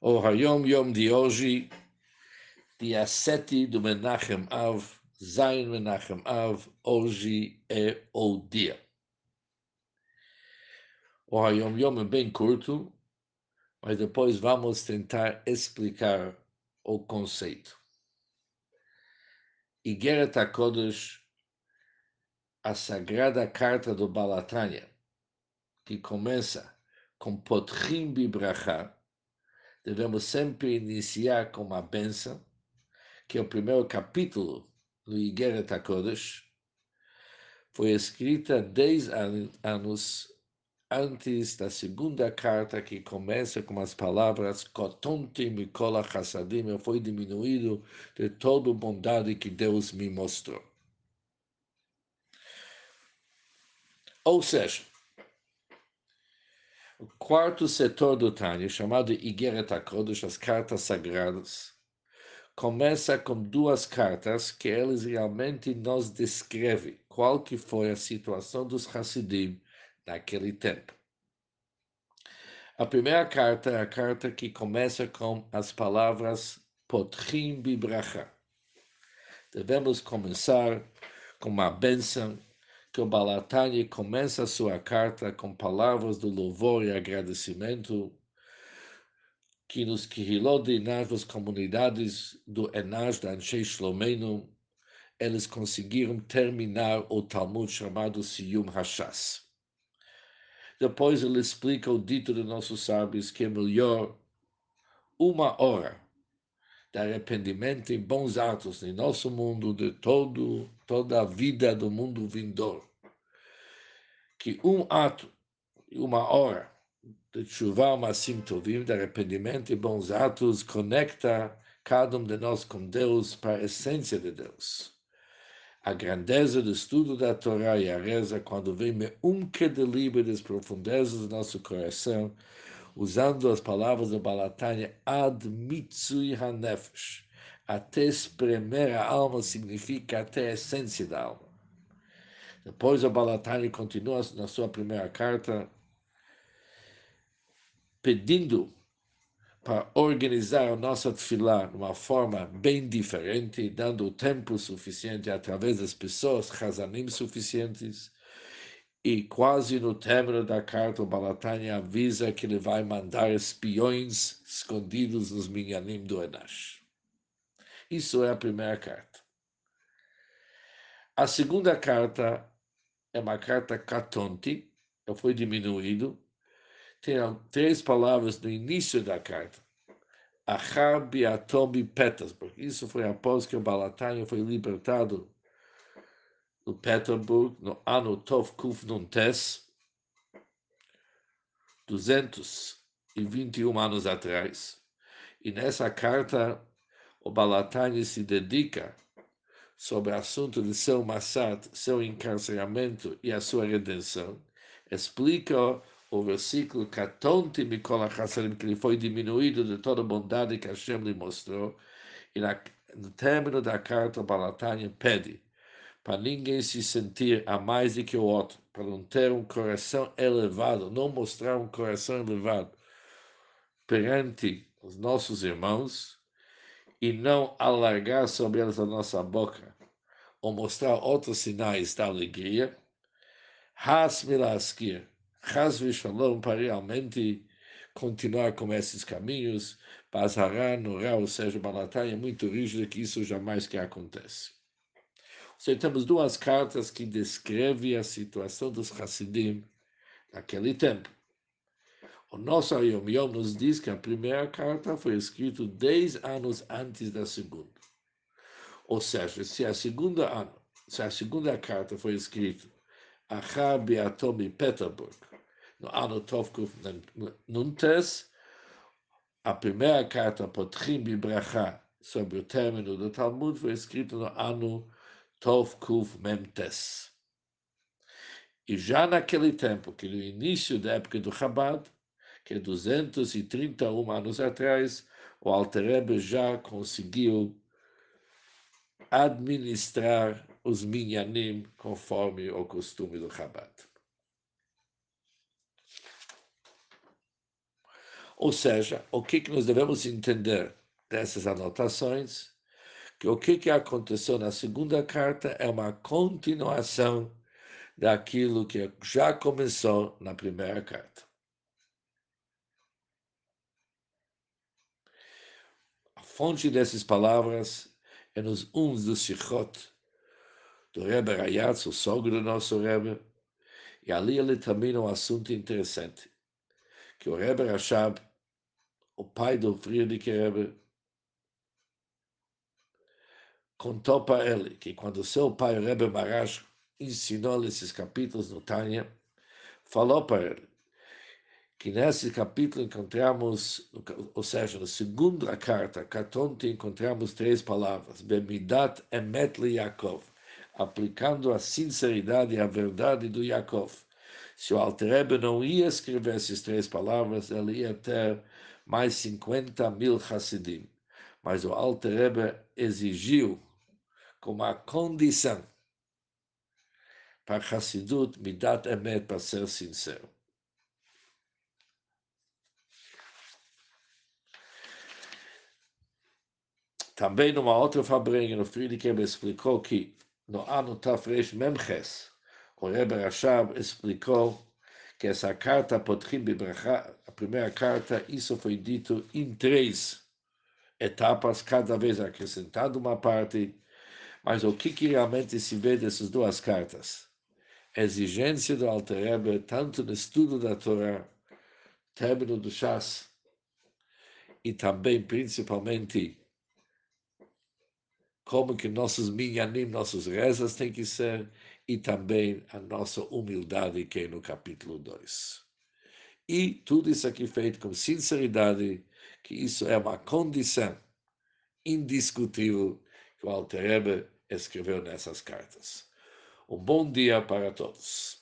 O Hayom Yom de hoje, dia 7 do Menachem Av, Zain Menachem Av, hoje é o dia. O Hayom Yom é bem curto, mas depois vamos tentar explicar o conceito. Igeret HaKodesh, a sagrada carta do Balatanya, que começa com Potrim Bibracha, devemos sempre iniciar com uma benção, que é o primeiro capítulo do Igeret HaKodesh, foi escrita dez anos antes da segunda carta, que começa com as palavras Kotonti Mikola Chassadim, eu fui diminuído de toda bondade que Deus me mostrou. Ou seja, o quarto setor do Tânia, chamado Igeret HaKodesh, as cartas sagradas, começa com duas cartas que eles realmente nos descrevem qual que foi a situação dos Hassidim naquele tempo. A primeira carta é a carta que começa com as palavras Potrim Bibracha. Devemos começar com uma bênção que o Balatani começa sua carta com palavras do louvor e agradecimento que nos Kihilot de nas comunidades do Enash da Anshei Shlomeinu, eles conseguiram terminar o Talmud chamado Siyum Hashas. Depois ele explica o dito de nossos sábios que é melhor uma hora de arrependimento em bons atos em nosso mundo, de todo, toda a vida do mundo vindouro. Que um ato, uma hora de chuva, massim tovim, de arrependimento e bons atos, conecta cada um de nós com Deus para a essência de Deus. A grandeza do estudo da Torá e a reza, quando vem me um que delibera das profundezas do nosso coração, usando as palavras do Balatanya, ad mitzui hanefesh. Até espremer a alma significa até a essência da alma. Depois o Balatanya continua na sua primeira carta, pedindo para organizar a nossa tefilá de uma forma bem diferente, dando tempo suficiente através das pessoas, razanim suficientes, e quase no término da carta, o Balatanya avisa que ele vai mandar espiões escondidos nos minyanim do Enash. Isso é a primeira carta. A segunda carta é uma carta catonte, foi diminuído. Tem três palavras no início da carta. Achar Biatobi Petersburg. Isso foi após que o Balatanya foi libertado do Petersburg, no ano Tov Kuf Nun Tes, 221 anos atrás. E nessa carta, o Balatani se dedica sobre o assunto de seu massat, seu encarceramento e a sua redenção. Explica o versículo Katonti Mikola Chassarim, que ele foi diminuído de toda a bondade que Hashem lhe mostrou. E na, no término da carta, o Balatani pede para ninguém se sentir a mais do que o outro, para não ter um coração elevado, não mostrar um coração elevado perante os nossos irmãos e não alargar sobre eles a nossa boca ou mostrar outros sinais da alegria. Has milaskir, has vishalom, para realmente continuar com esses caminhos, Bazará, Norá, ou seja, Balatai é muito rígido que isso jamais que acontece. Então, temos duas cartas que descrevem a situação dos Hassidim naquele tempo. O nosso Ayom Yom nos diz que a primeira carta foi escrita dez anos antes da segunda. Ou seja, se a segunda ano, se a segunda carta foi escrita Achar Beatomi Peterburg, no ano Tovkuf Nuntes, a primeira carta Potrim Bibracha sobre o término do Talmud foi escrita no ano Tov Kuf Memtes. E já naquele tempo, que no início da época do Chabad, que é 231 anos atrás, o Alter já conseguiu administrar os minyanim conforme o costume do Chabad. Ou seja, o que, que nós devemos entender dessas anotações? Que o que, que aconteceu na segunda carta é uma continuação daquilo que já começou na primeira carta. A fonte dessas palavras é nos uns dos Sichot do Rebbe Rayatz, o sogro do nosso Rebbe, e ali ele termina um assunto interessante, que o Rebbe Rashab, o pai do Friedrich Rebbe, contou para ele que quando seu pai, Rebbe Marash, ensinou esses capítulos no Tânia, falou para ele que nesse capítulo encontramos, ou seja, na segunda carta, Catonte, encontramos três palavras, Bemidat Emet Yaakov, aplicando a sinceridade e a verdade do Yaakov. Se o Alterebe não ia escrever essas três palavras, ele ia ter mais 50 mil Hassidim. Mas o Alterebe exigiu como a condição para Hassidut, Midat Emet, para ser sincero. Também numa outra fabrinha, o Friedrich explicou que no ano Tafresh Memches, o Rebbe Rashab explicou que essa carta, Potrim a primeira carta, isso foi dito em três etapas, cada vez acrescentado uma parte, mas o que, que realmente se vê dessas duas cartas? exigência do Alter Rebbe, tanto no estudo da Torá, término do Shas, e também, principalmente, como que nossos minyanim, nossos rezas têm que ser, e também a nossa humildade, que é no capítulo 2. E tudo isso aqui feito com sinceridade, que isso é uma condição indiscutível que o Alter Rebbe escreveu nessas cartas. Um bom dia para todos.